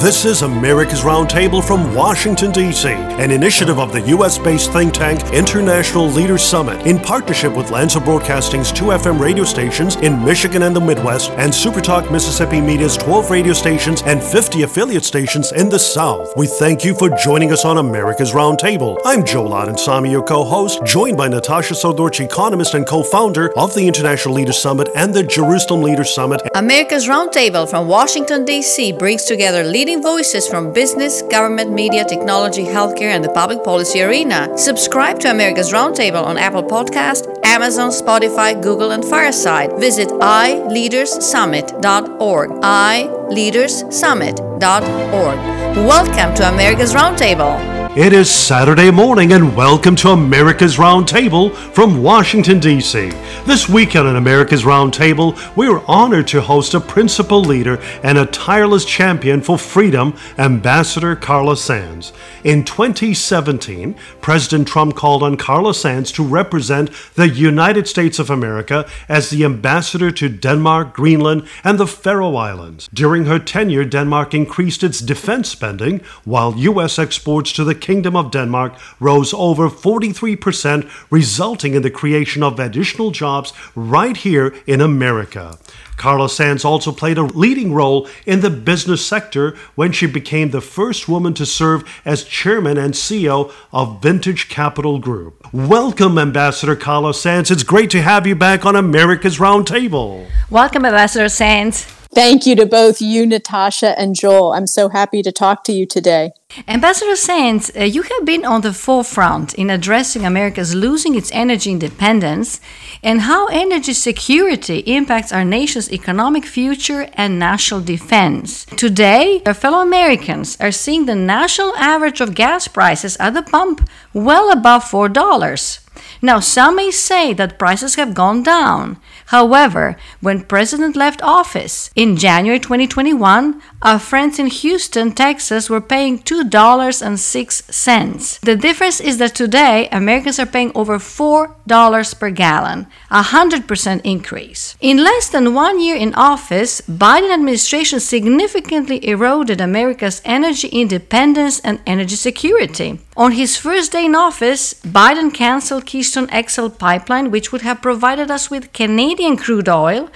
This is America's Roundtable from Washington, D.C., an initiative of the U.S. based think tank International Leaders Summit in partnership with Lanza Broadcasting's two FM radio stations in Michigan and the Midwest and Supertalk Mississippi Media's 12 radio stations and 50 affiliate stations in the South. We thank you for joining us on America's Roundtable. I'm Joel Samy, your co host, joined by Natasha Srdoc, economist and co founder of the International Leaders Summit and the Jerusalem Leaders Summit. America's Roundtable from Washington, D.C. brings together leaders leading voices from business, government, media, technology, healthcare, and the public policy arena. Subscribe to America's Roundtable on Apple Podcast, Amazon, Spotify, Google, and Fireside. Visit ileaderssummit.org. ileaderssummit.org. Welcome to America's Roundtable. It is Saturday morning, and welcome to America's Roundtable from Washington, D.C. This weekend on America's Roundtable, we are honored to host a principal leader and a tireless champion for freedom, Ambassador Carla Sands. In 2017, President Trump called on Carla Sands to represent the United States of America as the ambassador to Denmark, Greenland, and the Faroe Islands. During her tenure, Denmark increased its defense spending, while U.S. exports to the Kingdom of Denmark rose over 43%, resulting in the creation of additional jobs right here in America. Carla Sands also played a leading role in the business sector when she became the first woman to serve as chairman and CEO of Vintage Capital Group. Welcome, Ambassador Carla Sands. It's great to have you back on America's Roundtable. Welcome, Ambassador Sands. Thank you to both you, Natasha, and Joel. I'm so happy to talk to you today. Ambassador Sands, uh, you have been on the forefront in addressing America's losing its energy independence and how energy security impacts our nation's economic future and national defense. Today, our fellow Americans are seeing the national average of gas prices at the pump well above $4. Now, some may say that prices have gone down. However, when President left office in January 2021, our friends in Houston, Texas were paying $2.06. The difference is that today Americans are paying over $4 per gallon, a 100% increase. In less than 1 year in office, Biden administration significantly eroded America's energy independence and energy security. On his first day in office, Biden canceled Keystone XL pipeline which would have provided us with Canadian crude oil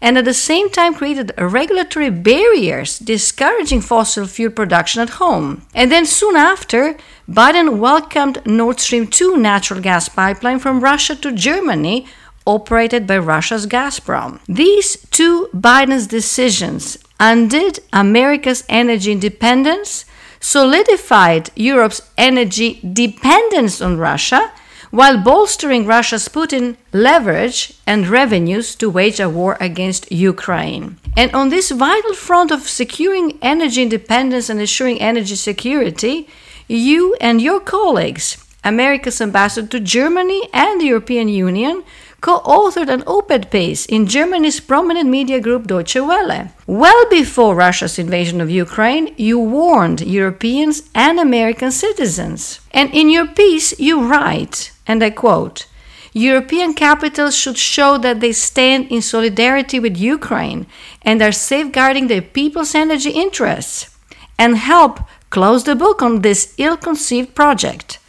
and at the same time created regulatory barriers discouraging fossil fuel production at home. And then soon after, Biden welcomed Nord Stream 2 natural gas pipeline from Russia to Germany, operated by Russia's Gazprom. These two Biden's decisions undid America's energy independence, solidified Europe's energy dependence on Russia, while bolstering Russia's Putin leverage and revenues to wage a war against Ukraine. And on this vital front of securing energy independence and ensuring energy security, you and your colleagues, America's ambassador to Germany and the European Union, co authored an op ed piece in Germany's prominent media group Deutsche Welle. Well before Russia's invasion of Ukraine, you warned Europeans and American citizens. And in your piece, you write, and I quote, European capitals should show that they stand in solidarity with Ukraine and are safeguarding their people's energy interests, and help close the book on this ill conceived project.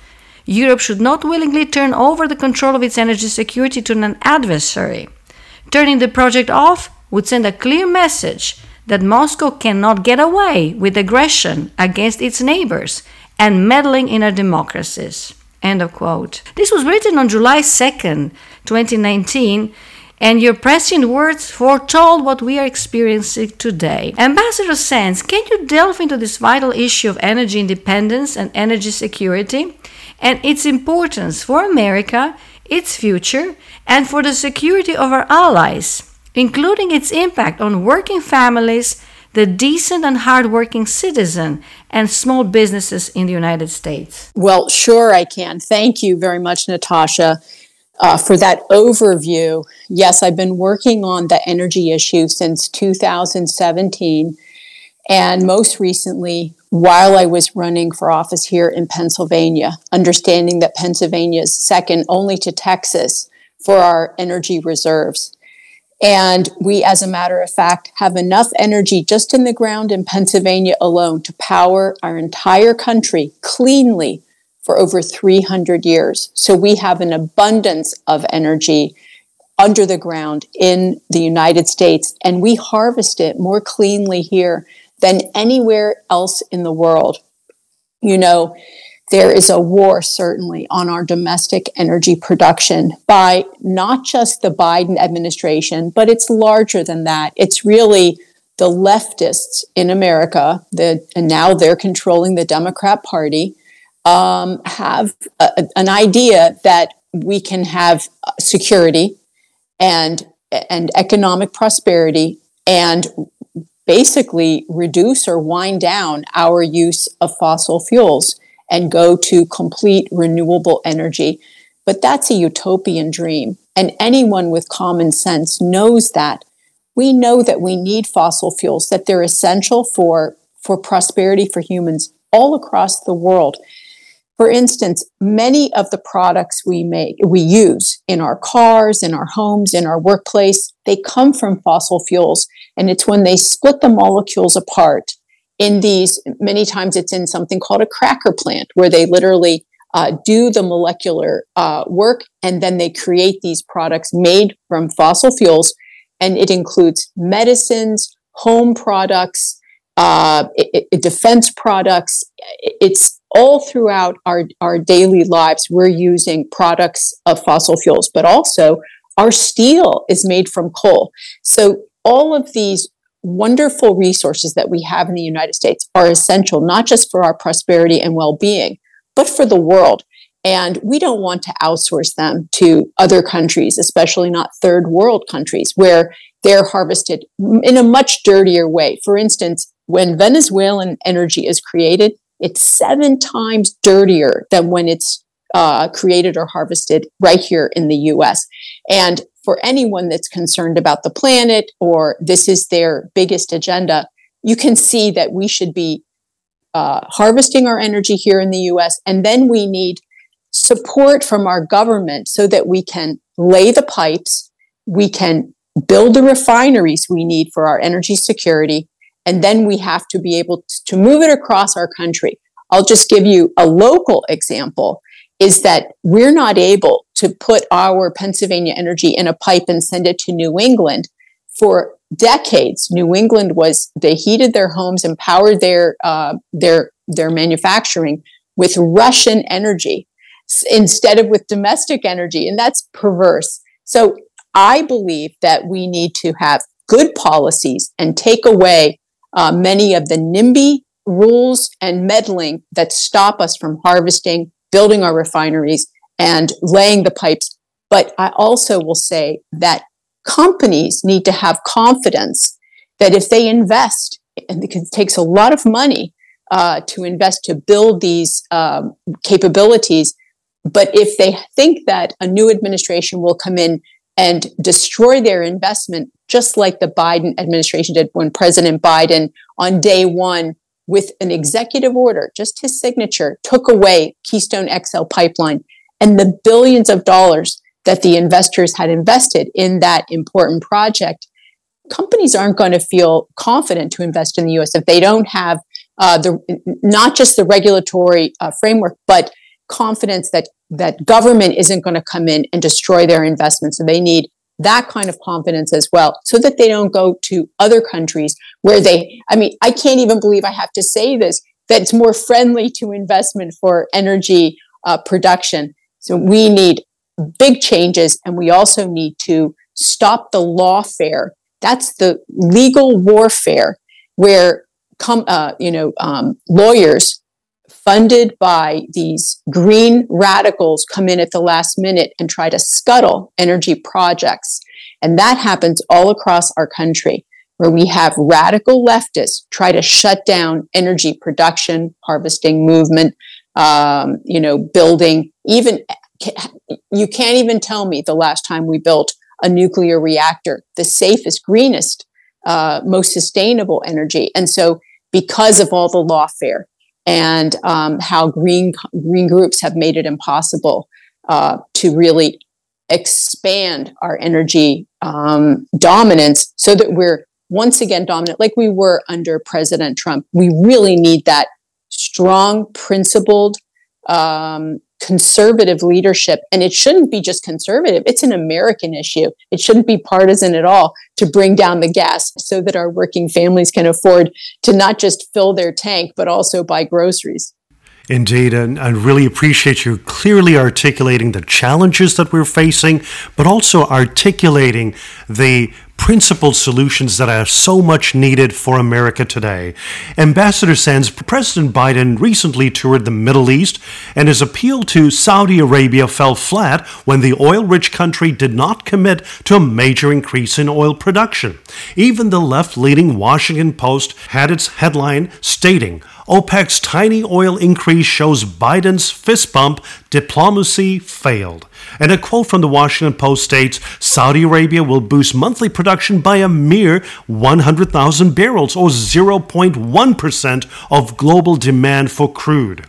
Europe should not willingly turn over the control of its energy security to an adversary. Turning the project off would send a clear message that Moscow cannot get away with aggression against its neighbors and meddling in our democracies. End of quote. This was written on July 2nd, 2019, and your prescient words foretold what we are experiencing today. Ambassador Sands, can you delve into this vital issue of energy independence and energy security? and its importance for America, its future, and for the security of our allies, including its impact on working families, the decent and hardworking citizen, and small businesses in the United States? Well, sure, I can. Thank you very much, Natasha. Uh, for that overview. Yes, I've been working on the energy issue since 2017. And most recently, while I was running for office here in Pennsylvania, understanding that Pennsylvania is second only to Texas for our energy reserves. And we, as a matter of fact, have enough energy just in the ground in Pennsylvania alone to power our entire country cleanly for over 300 years. So we have an abundance of energy under the ground in the United States, and we harvest it more cleanly here than anywhere else in the world. You know, there is a war certainly on our domestic energy production by not just the Biden administration, but it's larger than that. It's really the leftists in America, the, and now they're controlling the Democrat Party, um, have a, an idea that we can have security and and economic prosperity and basically reduce or wind down our use of fossil fuels and go to complete renewable energy. But that's a utopian dream. And anyone with common sense knows that. We know that we need fossil fuels, that they're essential for, for prosperity for humans all across the world. For instance, many of the products we make, we use in our cars, in our homes, in our workplace, they come from fossil fuels. And it's when they split the molecules apart in these, many times it's in something called a cracker plant, where they literally uh, do the molecular uh, work and then they create these products made from fossil fuels. And it includes medicines, home products, uh, it, it, defense products. It's all throughout our, our daily lives. We're using products of fossil fuels, but also our steel is made from coal. So all of these wonderful resources that we have in the United States are essential, not just for our prosperity and well being, but for the world. And we don't want to outsource them to other countries, especially not third world countries where they're harvested in a much dirtier way. For instance, when Venezuelan energy is created, it's seven times dirtier than when it's uh, created or harvested right here in the US. And for anyone that's concerned about the planet or this is their biggest agenda, you can see that we should be uh, harvesting our energy here in the US. And then we need support from our government so that we can lay the pipes, we can build the refineries we need for our energy security, and then we have to be able to move it across our country. I'll just give you a local example is that we're not able to put our Pennsylvania energy in a pipe and send it to New England. For decades, New England was they heated their homes and powered their uh, their their manufacturing with Russian energy instead of with domestic energy, and that's perverse. So I believe that we need to have good policies and take away uh, many of the NIMBY rules and meddling that stop us from harvesting building our refineries and laying the pipes. But I also will say that companies need to have confidence that if they invest, and it takes a lot of money uh, to invest to build these um, capabilities, but if they think that a new administration will come in and destroy their investment, just like the Biden administration did when President Biden on day one with an executive order, just his signature, took away Keystone XL pipeline and the billions of dollars that the investors had invested in that important project. Companies aren't going to feel confident to invest in the U.S. if they don't have uh, the not just the regulatory uh, framework, but confidence that that government isn't going to come in and destroy their investments. So they need that kind of confidence as well so that they don't go to other countries where they i mean i can't even believe i have to say this that it's more friendly to investment for energy uh, production so we need big changes and we also need to stop the lawfare that's the legal warfare where come uh, you know um, lawyers funded by these green radicals come in at the last minute and try to scuttle energy projects. And that happens all across our country where we have radical leftists try to shut down energy production, harvesting movement, um, you know, building even, you can't even tell me the last time we built a nuclear reactor, the safest, greenest, uh, most sustainable energy. And so because of all the lawfare, and um, how green green groups have made it impossible uh, to really expand our energy um, dominance so that we're once again dominant, like we were under President Trump. We really need that strong, principled, um, conservative leadership. And it shouldn't be just conservative, it's an American issue. It shouldn't be partisan at all to bring down the gas so that our working families can afford to not just fill their tank, but also buy groceries. Indeed, and I really appreciate you clearly articulating the challenges that we're facing, but also articulating the principled solutions that are so much needed for America today. Ambassador Sands, President Biden recently toured the Middle East, and his appeal to Saudi Arabia fell flat when the oil rich country did not commit to a major increase in oil production. Even the left leaning Washington Post had its headline stating, OPEC's tiny oil increase shows Biden's fist bump diplomacy failed. And a quote from the Washington Post states Saudi Arabia will boost monthly production by a mere 100,000 barrels, or 0.1% of global demand for crude.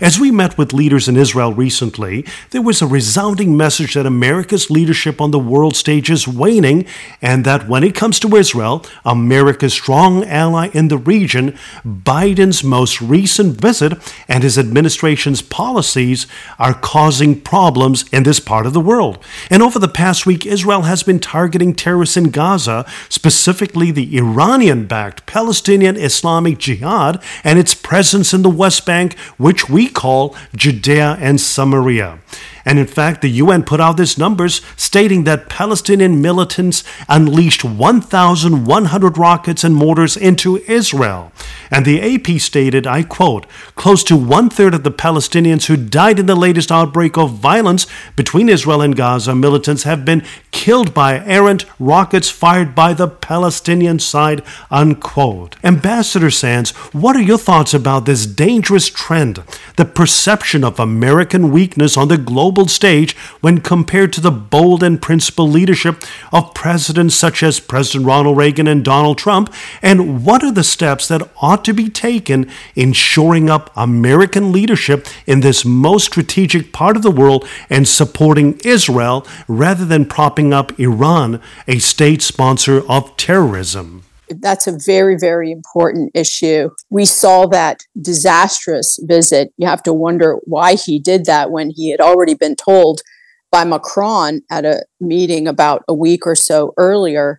As we met with leaders in Israel recently, there was a resounding message that America's leadership on the world stage is waning, and that when it comes to Israel, America's strong ally in the region, Biden's most recent visit and his administration's policies are causing problems in this part of the world. And over the past week, Israel has been targeting terrorists in Gaza, specifically the Iranian backed Palestinian Islamic Jihad and its presence in the West Bank, which we we call Judea and Samaria. And in fact, the UN put out these numbers stating that Palestinian militants unleashed 1,100 rockets and mortars into Israel. And the AP stated, I quote, close to one third of the Palestinians who died in the latest outbreak of violence between Israel and Gaza militants have been killed by errant rockets fired by the Palestinian side, unquote. Ambassador Sands, what are your thoughts about this dangerous trend, the perception of American weakness on the global stage when compared to the bold and principled leadership of presidents such as President Ronald Reagan and Donald Trump? And what are the steps that ought to be taken in shoring up American leadership in this most strategic part of the world and supporting Israel rather than propping up Iran, a state sponsor of terrorism? that's a very, very important issue. We saw that disastrous visit. You have to wonder why he did that when he had already been told by Macron at a meeting about a week or so earlier,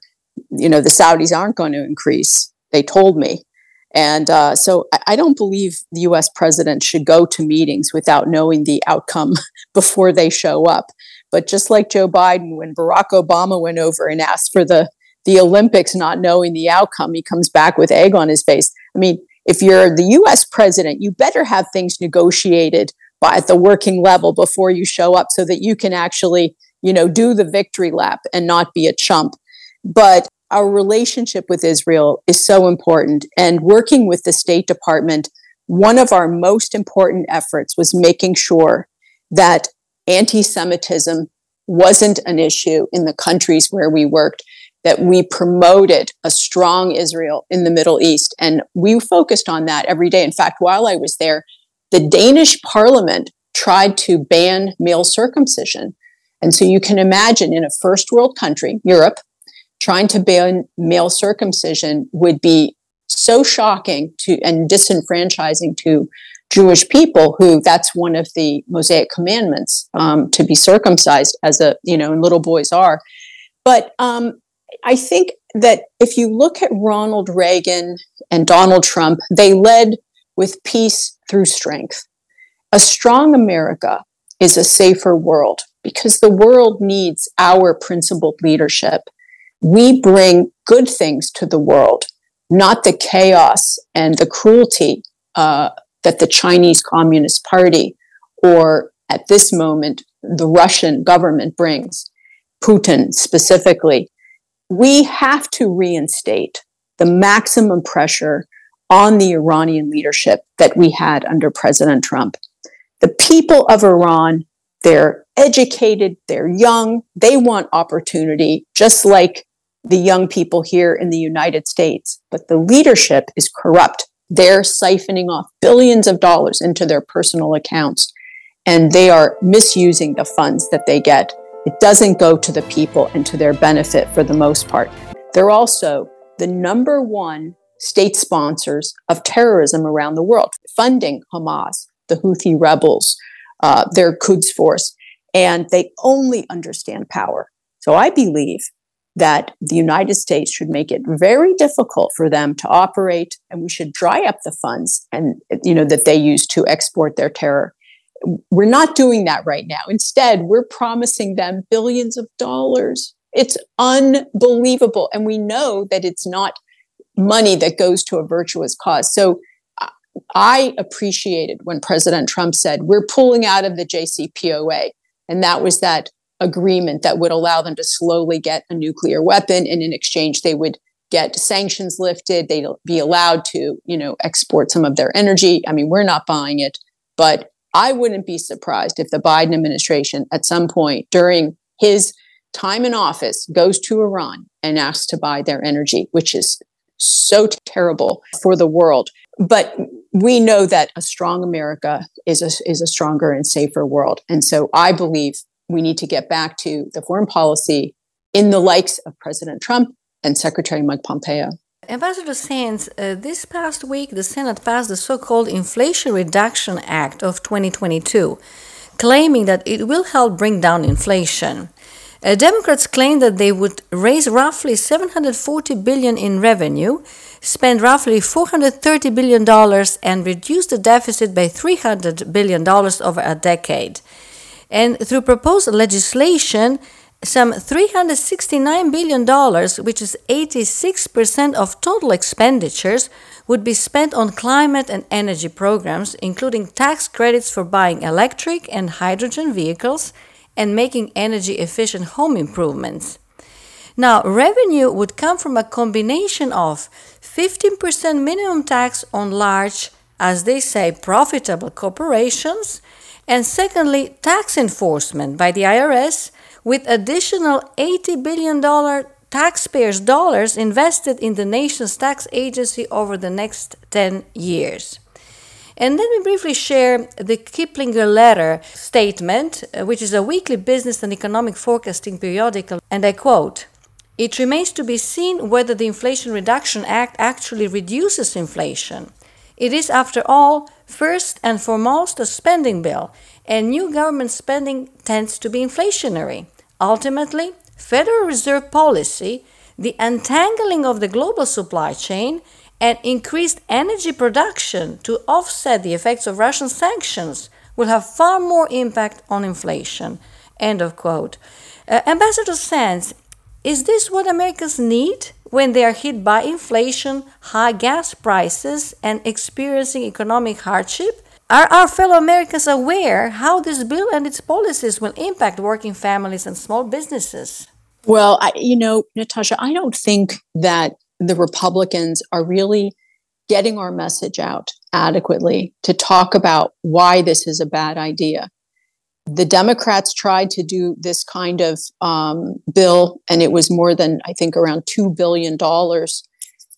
you know, the Saudis aren't going to increase. They told me. And uh, so I, I don't believe the US president should go to meetings without knowing the outcome before they show up. But just like Joe Biden, when Barack Obama went over and asked for the the Olympics not knowing the outcome. He comes back with egg on his face. I mean, if you're the US president, you better have things negotiated by at the working level before you show up so that you can actually, you know, do the victory lap and not be a chump. But our relationship with Israel is so important. And working with the State Department, one of our most important efforts was making sure that anti Semitism wasn't an issue in the countries where we worked that we promoted a strong Israel in the Middle East. And we focused on that every day. In fact, while I was there, the Danish parliament tried to ban male circumcision. And so you can imagine in a first world country, Europe, trying to ban male circumcision would be so shocking to and disenfranchising to Jewish people who that's one of the Mosaic commandments um, to be circumcised as a you know and little boys are. But um, I think that if you look at Ronald Reagan and Donald Trump, they led with peace through strength. A strong America is a safer world because the world needs our principled leadership. We bring good things to the world, not the chaos and the cruelty uh, that the Chinese Communist Party or at this moment the Russian government brings. Putin specifically we have to reinstate the maximum pressure on the Iranian leadership that we had under President Trump. The people of Iran, they're educated, they're young, they want opportunity, just like the young people here in the United States. But the leadership is corrupt. They're siphoning off billions of dollars into their personal accounts, and they are misusing the funds that they get It doesn't go to the people and to their benefit for the most part. They're also the number one state sponsors of terrorism around the world, funding Hamas, the Houthi rebels, uh, their Quds force, and they only understand power. So I believe that the United States should make it very difficult for them to operate, and we should dry up the funds and you know that they use to export their terror. We're not doing that right now. Instead, we're promising them billions of dollars. It's unbelievable, and we know that it's not money that goes to a virtuous cause. So uh, I appreciated when President Trump said, We're pulling out of the JCPOA. And that was that agreement that would allow them to slowly get a nuclear weapon. And in exchange, they would get sanctions lifted. They'd be allowed to, you know, export some of their energy. I mean, we're not buying it, but I wouldn't be surprised if the Biden administration at some point during his time in office goes to Iran and asks to buy their energy, which is so terrible for the world. But we know that a strong America is a, is a stronger and safer world. And so I believe we need to get back to the foreign policy in the likes of President Trump and Secretary Mike Pompeo. Ambassador Sands, uh, this past week the Senate passed the so called Inflation Reduction Act of 2022, claiming that it will help bring down inflation. Uh, Democrats claim that they would raise roughly 740 billion in revenue, spend roughly 430 billion dollars, and reduce the deficit by 300 billion dollars over a decade. And through proposed legislation, some $369 billion, which is 86% of total expenditures, would be spent on climate and energy programs, including tax credits for buying electric and hydrogen vehicles and making energy efficient home improvements. Now, revenue would come from a combination of 15% minimum tax on large, as they say, profitable corporations and secondly, tax enforcement by the IRS with additional $80 billion taxpayers' dollars invested in the nation's tax agency over the next 10 years. And let me briefly share the Kiplinger letter statement, uh, which is a weekly business and economic forecasting periodical. And I quote It remains to be seen whether the Inflation Reduction Act actually reduces inflation. It is, after all, first and foremost a spending bill, and new government spending tends to be inflationary. Ultimately, Federal Reserve policy, the untangling of the global supply chain, and increased energy production to offset the effects of Russian sanctions will have far more impact on inflation. End of quote. Uh, Ambassador Sands, is this what Americans need when they are hit by inflation, high gas prices, and experiencing economic hardship? Are our fellow Americans aware how this bill and its policies will impact working families and small businesses? Well, I, you know, Natasha, I don't think that the Republicans are really getting our message out adequately to talk about why this is a bad idea the Democrats tried to do this kind of um, bill, and it was more than, I think, around $2 billion.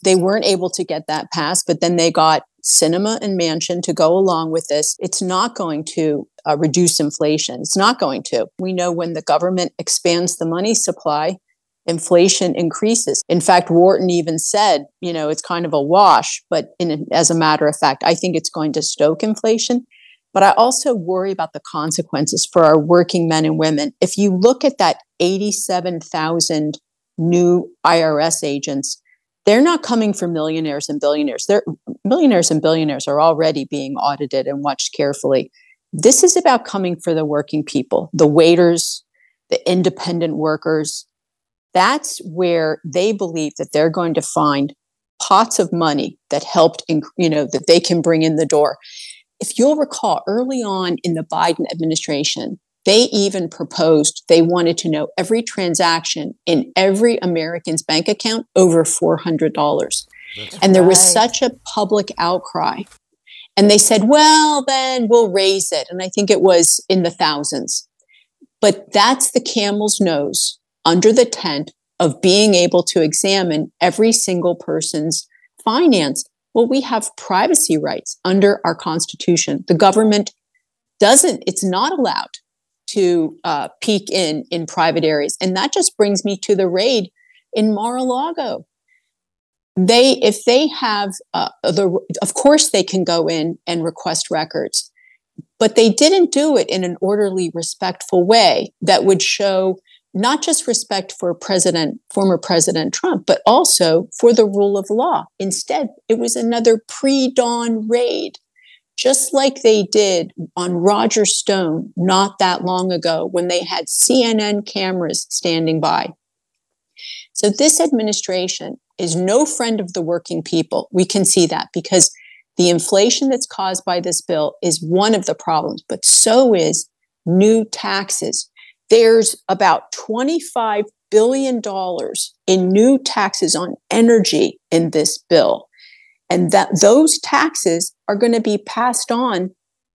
They weren't able to get that passed, but then they got Sinema and Manchin to go along with this. It's not going to uh, reduce inflation. It's not going to. We know when the government expands the money supply, inflation increases. In fact, Wharton even said, you know, it's kind of a wash, but in, as a matter of fact, I think it's going to stoke inflation. But I also worry about the consequences for our working men and women. If you look at that 87,000 new IRS agents, they're not coming from millionaires and billionaires. They're millionaires and billionaires are already being audited and watched carefully. This is about coming for the working people, the waiters, the independent workers. That's where they believe that they're going to find pots of money that helped, you know, that they can bring in the door if you'll recall, early on in the Biden administration, they even proposed they wanted to know every transaction in every American's bank account over $400. and there was such a public outcry. And they said, well, then we'll raise it. And I think it was in the thousands. But that's the camel's nose under the tent of being able to examine every single person's finance well, we have privacy rights under our Constitution. The government doesn't, it's not allowed to uh, peek in in private areas. And that just brings me to the raid in Mar-a-Lago. They, if they have uh, the, of course they can go in and request records, but they didn't do it in an orderly, respectful way that would show not just respect for President, former President Trump, but also for the rule of law. Instead, it was another pre-dawn raid just like they did on Roger Stone not that long ago when they had CNN cameras standing by. So, this administration is no friend of the working people. We can see that because the inflation that's caused by this bill is one of the problems, but so is new taxes. There's about $25 billion in new taxes on energy in this bill and that those taxes are going to be passed on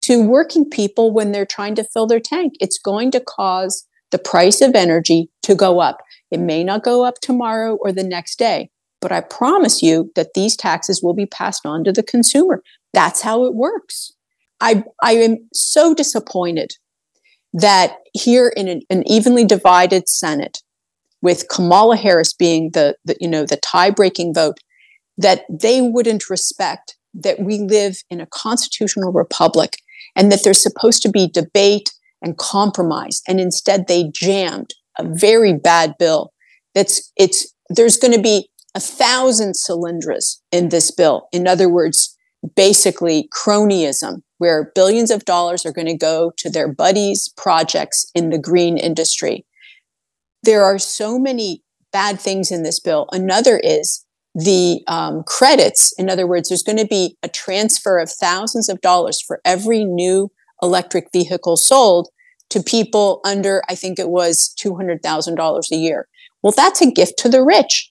to working people when they're trying to fill their tank. It's going to cause the price of energy to go up. It may not go up tomorrow or the next day, but I promise you that these taxes will be passed on to the consumer. That's how it works. I, I am so disappointed that here in an, an evenly divided Senate, with Kamala Harris being the, the you know the tie-breaking vote, that they wouldn't respect that we live in a constitutional republic and that there's supposed to be debate and compromise. And instead, they jammed a very bad bill. That's it's there's going to be a thousand cylinders in this bill. In other words, basically cronyism, where billions of dollars are going to go to their buddies' projects in the green industry. There are so many bad things in this bill. Another is the um, credits. In other words, there's going to be a transfer of thousands of dollars for every new electric vehicle sold to people under, I think it was $200,000 a year. Well, that's a gift to the rich.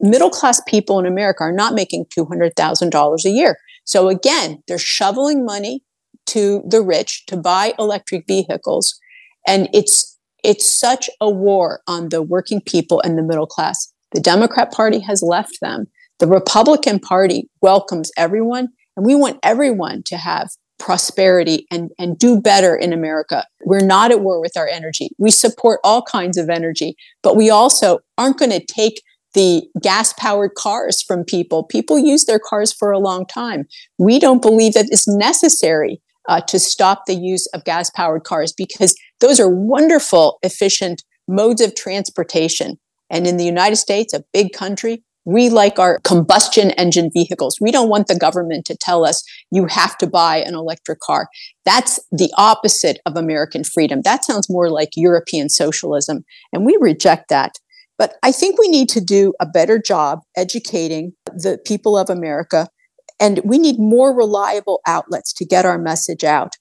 Middle class people in America are not making $200,000 a year. So again, they're shoveling money to the rich to buy electric vehicles. And it's, it's such a war on the working people and the middle class. The Democrat Party has left them. The Republican Party welcomes everyone, and we want everyone to have prosperity and, and do better in America. We're not at war with our energy. We support all kinds of energy, but we also aren't going to take the gas powered cars from people. People use their cars for a long time. We don't believe that it's necessary uh, to stop the use of gas powered cars because those are wonderful, efficient modes of transportation. And in the United States, a big country, we like our combustion engine vehicles. We don't want the government to tell us you have to buy an electric car. That's the opposite of American freedom. That sounds more like European socialism, and we reject that. But I think we need to do a better job educating the people of America, and we need more reliable outlets to get our message out.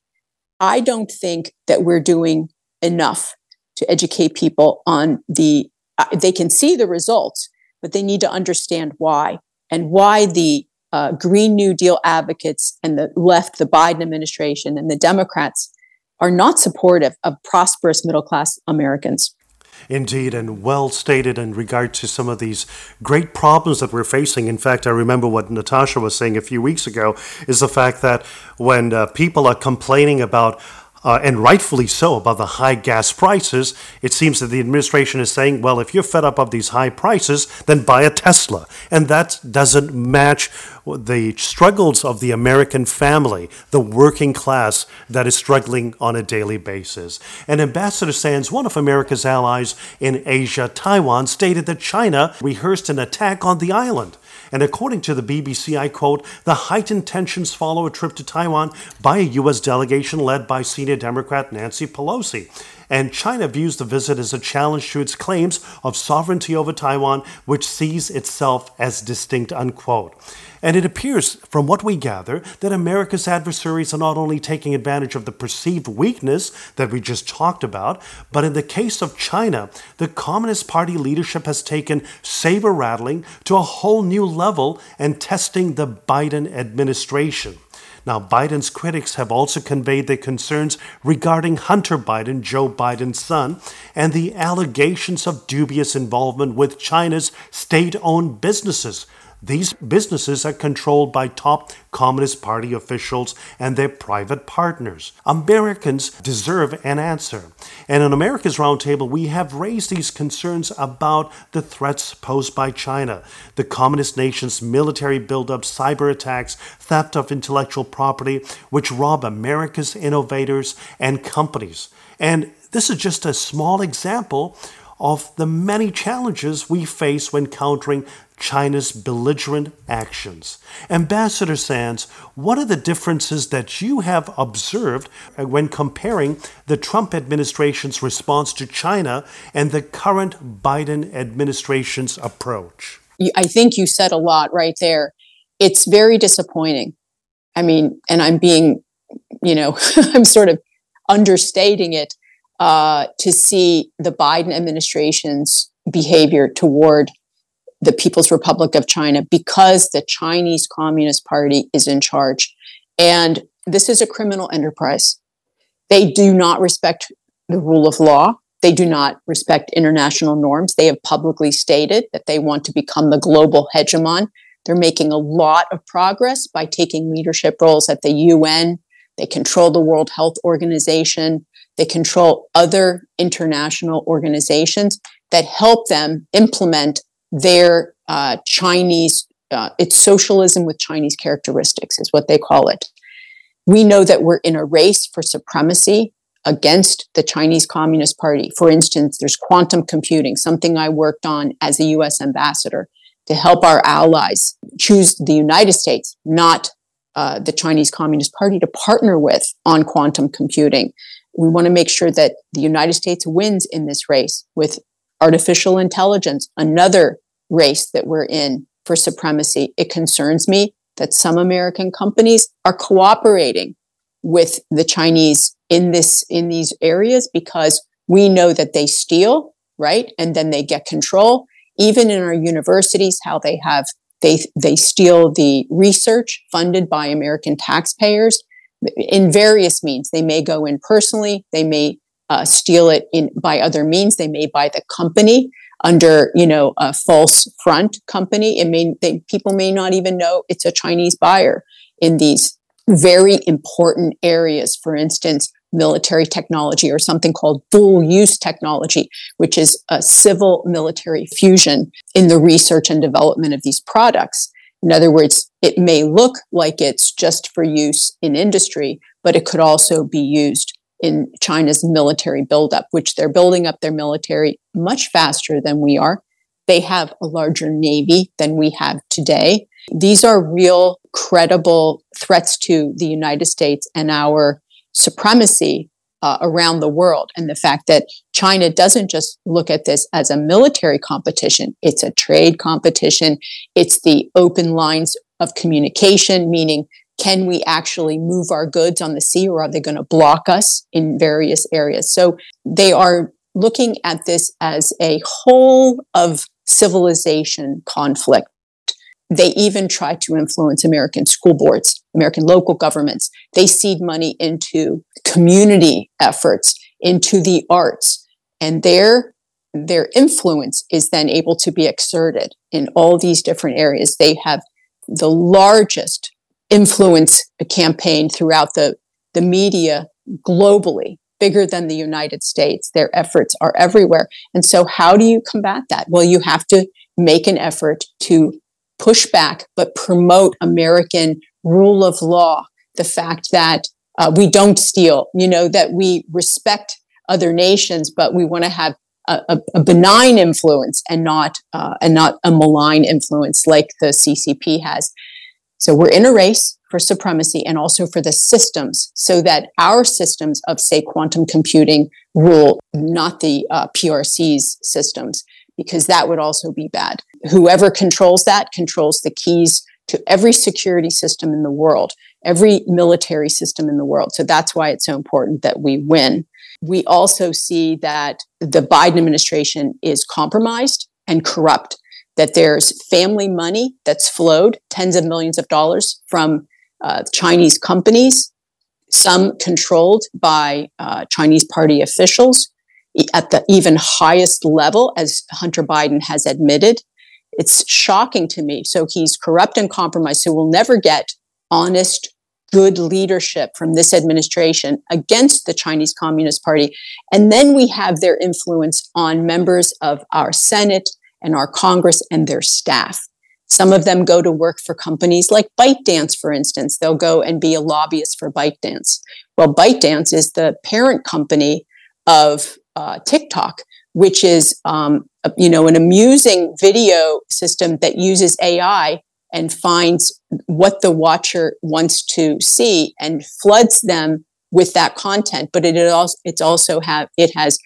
I don't think that we're doing enough to educate people on the uh, they can see the results, but they need to understand why and why the uh, Green New Deal advocates and the left, the Biden administration, and the Democrats are not supportive of prosperous middle class Americans. Indeed, and well stated in regard to some of these great problems that we're facing. In fact, I remember what Natasha was saying a few weeks ago is the fact that when uh, people are complaining about uh, and rightfully so, about the high gas prices, it seems that the administration is saying, well, if you're fed up of these high prices, then buy a Tesla. And that doesn't match the struggles of the American family, the working class that is struggling on a daily basis. And Ambassador Sands, one of America's allies in Asia, Taiwan, stated that China rehearsed an attack on the island. And according to the BBC, I quote, the heightened tensions follow a trip to Taiwan by a U.S. delegation led by senior Democrat Nancy Pelosi. And China views the visit as a challenge to its claims of sovereignty over Taiwan, which sees itself as distinct, unquote. And it appears, from what we gather, that America's adversaries are not only taking advantage of the perceived weakness that we just talked about, but in the case of China, the Communist Party leadership has taken saber rattling to a whole new level and testing the Biden administration. Now, Biden's critics have also conveyed their concerns regarding Hunter Biden, Joe Biden's son, and the allegations of dubious involvement with China's state owned businesses These businesses are controlled by top Communist Party officials and their private partners. Americans deserve an answer. And in America's Roundtable, we have raised these concerns about the threats posed by China, the communist nation's military buildup, cyber attacks, theft of intellectual property, which rob America's innovators and companies. And this is just a small example of the many challenges we face when countering China's belligerent actions. Ambassador Sands, what are the differences that you have observed when comparing the Trump administration's response to China and the current Biden administration's approach? I think you said a lot right there. It's very disappointing. I mean, and I'm being, you know, I'm sort of understating it uh, to see the Biden administration's behavior toward the People's Republic of China because the Chinese Communist Party is in charge. And this is a criminal enterprise. They do not respect the rule of law. They do not respect international norms. They have publicly stated that they want to become the global hegemon. They're making a lot of progress by taking leadership roles at the UN. They control the World Health Organization. They control other international organizations that help them implement their uh, Chinese, uh, it's socialism with Chinese characteristics, is what they call it. We know that we're in a race for supremacy against the Chinese Communist Party. For instance, there's quantum computing, something I worked on as a US ambassador to help our allies choose the United States, not uh, the Chinese Communist Party, to partner with on quantum computing. We want to make sure that the United States wins in this race with artificial intelligence, another race that we're in for supremacy. It concerns me that some American companies are cooperating with the Chinese in this in these areas because we know that they steal, right? And then they get control. Even in our universities, how they have they they steal the research funded by American taxpayers in various means. They may go in personally, they may uh, steal it in by other means. They may buy the company under, you know, a false front company. It may they, people may not even know it's a Chinese buyer in these very important areas. For instance, military technology or something called dual use technology, which is a civil military fusion in the research and development of these products. In other words, it may look like it's just for use in industry, but it could also be used in China's military buildup, which they're building up their military much faster than we are. They have a larger navy than we have today. These are real, credible threats to the United States and our supremacy uh, around the world. And the fact that China doesn't just look at this as a military competition, it's a trade competition. It's the open lines of communication, meaning can we actually move our goods on the sea or are they going to block us in various areas? So they are looking at this as a whole of civilization conflict. They even try to influence American school boards, American local governments. They seed money into community efforts, into the arts, and their their influence is then able to be exerted in all these different areas. They have the largest influence a campaign throughout the, the media globally, bigger than the United States. Their efforts are everywhere. And so, how do you combat that? Well, you have to make an effort to push back, but promote American rule of law, the fact that uh, we don't steal, you know, that we respect other nations, but we want to have a, a, benign influence and not uh, and not a malign influence like the CCP has. So we're in a race for supremacy and also for the systems so that our systems of, say, quantum computing rule, not the uh, PRC's systems, because that would also be bad. Whoever controls that controls the keys to every security system in the world, every military system in the world. So that's why it's so important that we win. We also see that the Biden administration is compromised and corrupt that there's family money that's flowed, tens of millions of dollars from uh, Chinese companies, some controlled by uh, Chinese party officials at the even highest level, as Hunter Biden has admitted. It's shocking to me. So he's corrupt and compromised. So we'll never get honest, good leadership from this administration against the Chinese Communist Party. And then we have their influence on members of our Senate and our Congress and their staff. Some of them go to work for companies like ByteDance, for instance. They'll go and be a lobbyist for ByteDance. Well, ByteDance is the parent company of uh, TikTok, which is um, a, you know an amusing video system that uses AI and finds what the watcher wants to see and floods them with that content. But it also it's also have it has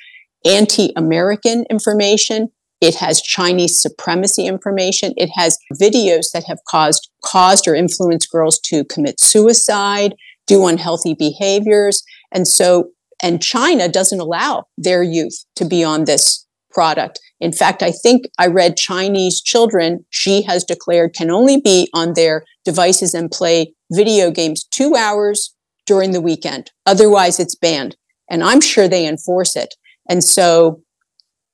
anti-American information. It has Chinese supremacy information. It has videos that have caused caused or influenced girls to commit suicide, do unhealthy behaviors. And so and China doesn't allow their youth to be on this product. In fact, I think I read Chinese children, she has declared, can only be on their devices and play video games two hours during the weekend. Otherwise, it's banned. And I'm sure they enforce it. And so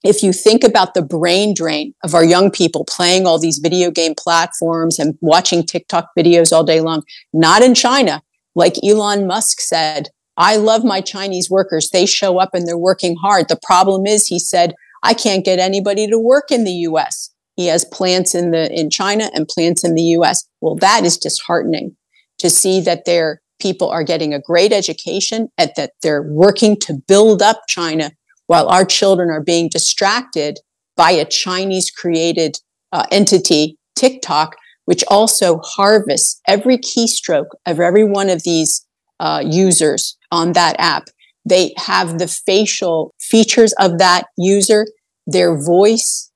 if you think about the brain drain of our young people playing all these video game platforms and watching TikTok videos all day long, not in China, like Elon Musk said, I love my Chinese workers. They show up and they're working hard. The problem is, he said, I can't get anybody to work in the US. He has plants in the in China and plants in the US. Well, that is disheartening to see that their people are getting a great education and that they're working to build up China while our children are being distracted by a Chinese created uh, entity, TikTok, which also harvests every keystroke of every one of these uh, users on that app they have the facial features of that user, their voice,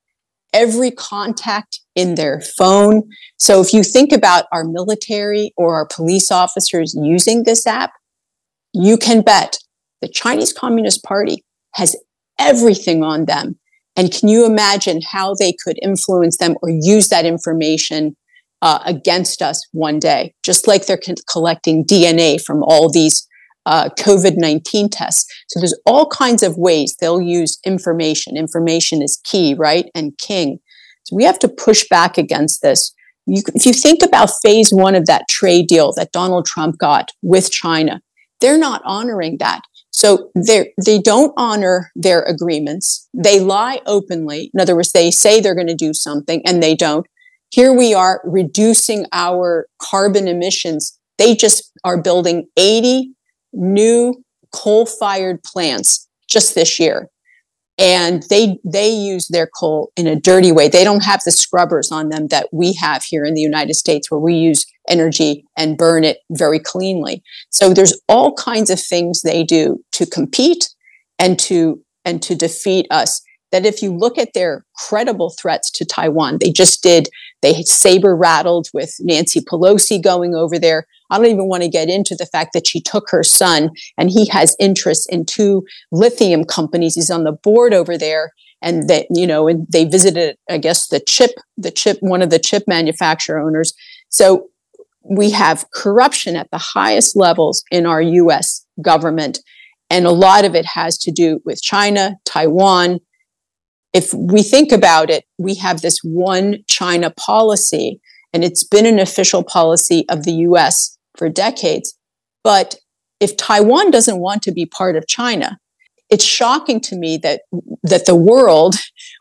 every contact in their phone. So if you think about our military or our police officers using this app, you can bet the Chinese Communist Party has everything on them. And can you imagine how they could influence them or use that information uh, against us one day? Just like they're co- collecting DNA from all these uh, COVID 19 tests. So there's all kinds of ways they'll use information. Information is key, right? And king. So we have to push back against this. You, if you think about phase one of that trade deal that Donald Trump got with China, they're not honoring that. So they don't honor their agreements. They lie openly. In other words, they say they're going to do something and they don't. Here we are reducing our carbon emissions. They just are building 80 new coal fired plants just this year. And they, they use their coal in a dirty way. They don't have the scrubbers on them that we have here in the United States where we use energy and burn it very cleanly. So there's all kinds of things they do to compete and to, and to defeat us that if you look at their credible threats to Taiwan, they just did, they saber rattled with Nancy Pelosi going over there. I don't even want to get into the fact that she took her son and he has interests in two lithium companies. He's on the board over there. And that, you know, and they visited, I guess, the chip, the chip, one of the chip manufacturer owners. So we have corruption at the highest levels in our US government. And a lot of it has to do with China, Taiwan, if we think about it, we have this one China policy, and it's been an official policy of the US for decades. But if Taiwan doesn't want to be part of China, it's shocking to me that that the world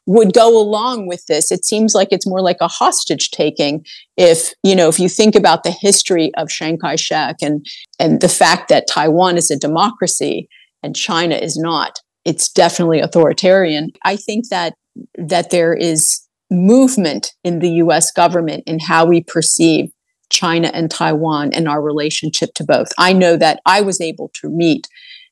would go along with this. It seems like it's more like a hostage taking. If you know, if you think about the history of Chiang Kai-shek and and the fact that Taiwan is a democracy and China is not, it's definitely authoritarian. I think that that there is movement in the US government in how we perceive China and Taiwan and our relationship to both. I know that I was able to meet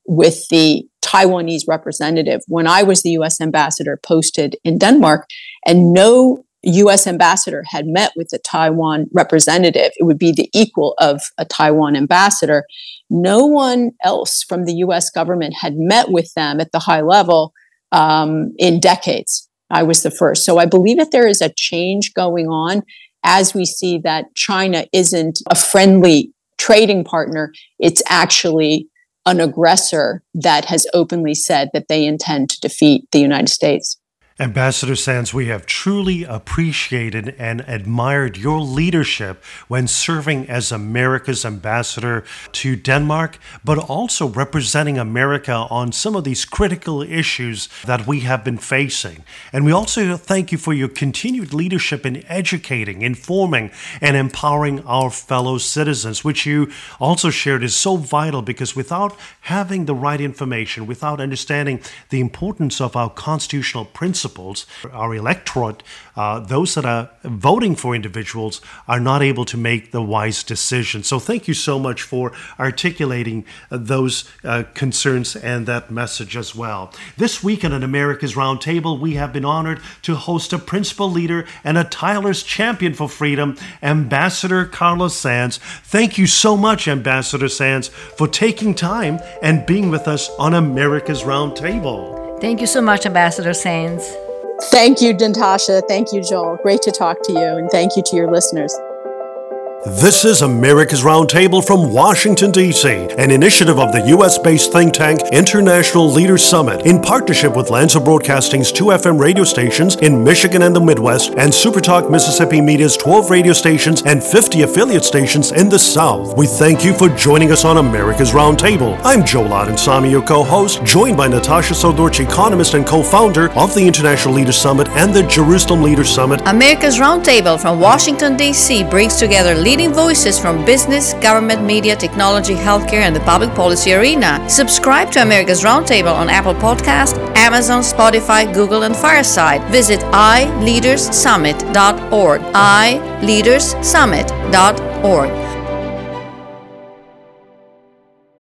with the Taiwanese representative when I was the US ambassador posted in Denmark, and no US ambassador had met with the Taiwan representative. It would be the equal of a Taiwan ambassador. No one else from the US government had met with them at the high level um, in decades. I was the first. So I believe that there is a change going on as we see that China isn't a friendly trading partner, it's actually an aggressor that has openly said that they intend to defeat the United States. Ambassador Sands, we have truly appreciated and admired your leadership when serving as America's ambassador to Denmark, but also representing America on some of these critical issues that we have been facing. And we also thank you for your continued leadership in educating, informing, and empowering our fellow citizens, which you also shared is so vital because without having the right information, without understanding the importance of our constitutional principles, principles. Our electorate, uh, those that are voting for individuals, are not able to make the wise decision. So thank you so much for articulating uh, those uh, concerns and that message as well. This weekend at America's Roundtable, we have been honored to host a principal leader and a tireless champion for freedom, Ambassador Carla Sands. Thank you so much, Ambassador Sands, for taking time and being with us on America's Roundtable. Thank you so much, Ambassador Sands. Thank you, Natasha. Thank you, Joel. Great to talk to you, and thank you to your listeners. This is America's Roundtable from Washington, D.C., an initiative of the U.S. based think tank International Leaders Summit in partnership with Lanser Broadcasting's two FM radio stations in Michigan and the Midwest, and Supertalk Mississippi Media's 12 radio stations and 50 affiliate stations in the South. We thank you for joining us on America's Roundtable. I'm Joel Samy, your co host, joined by Natasha Srdoc, economist and co founder of the International Leaders Summit and the Jerusalem Leaders Summit. America's Roundtable from Washington, D.C. brings together leading voices from business, government, media, technology, healthcare, and the public policy arena. Subscribe to America's Roundtable on Apple Podcast, Amazon, Spotify, Google, and Fireside. Visit iLeadersSummit.org. iLeadersSummit.org.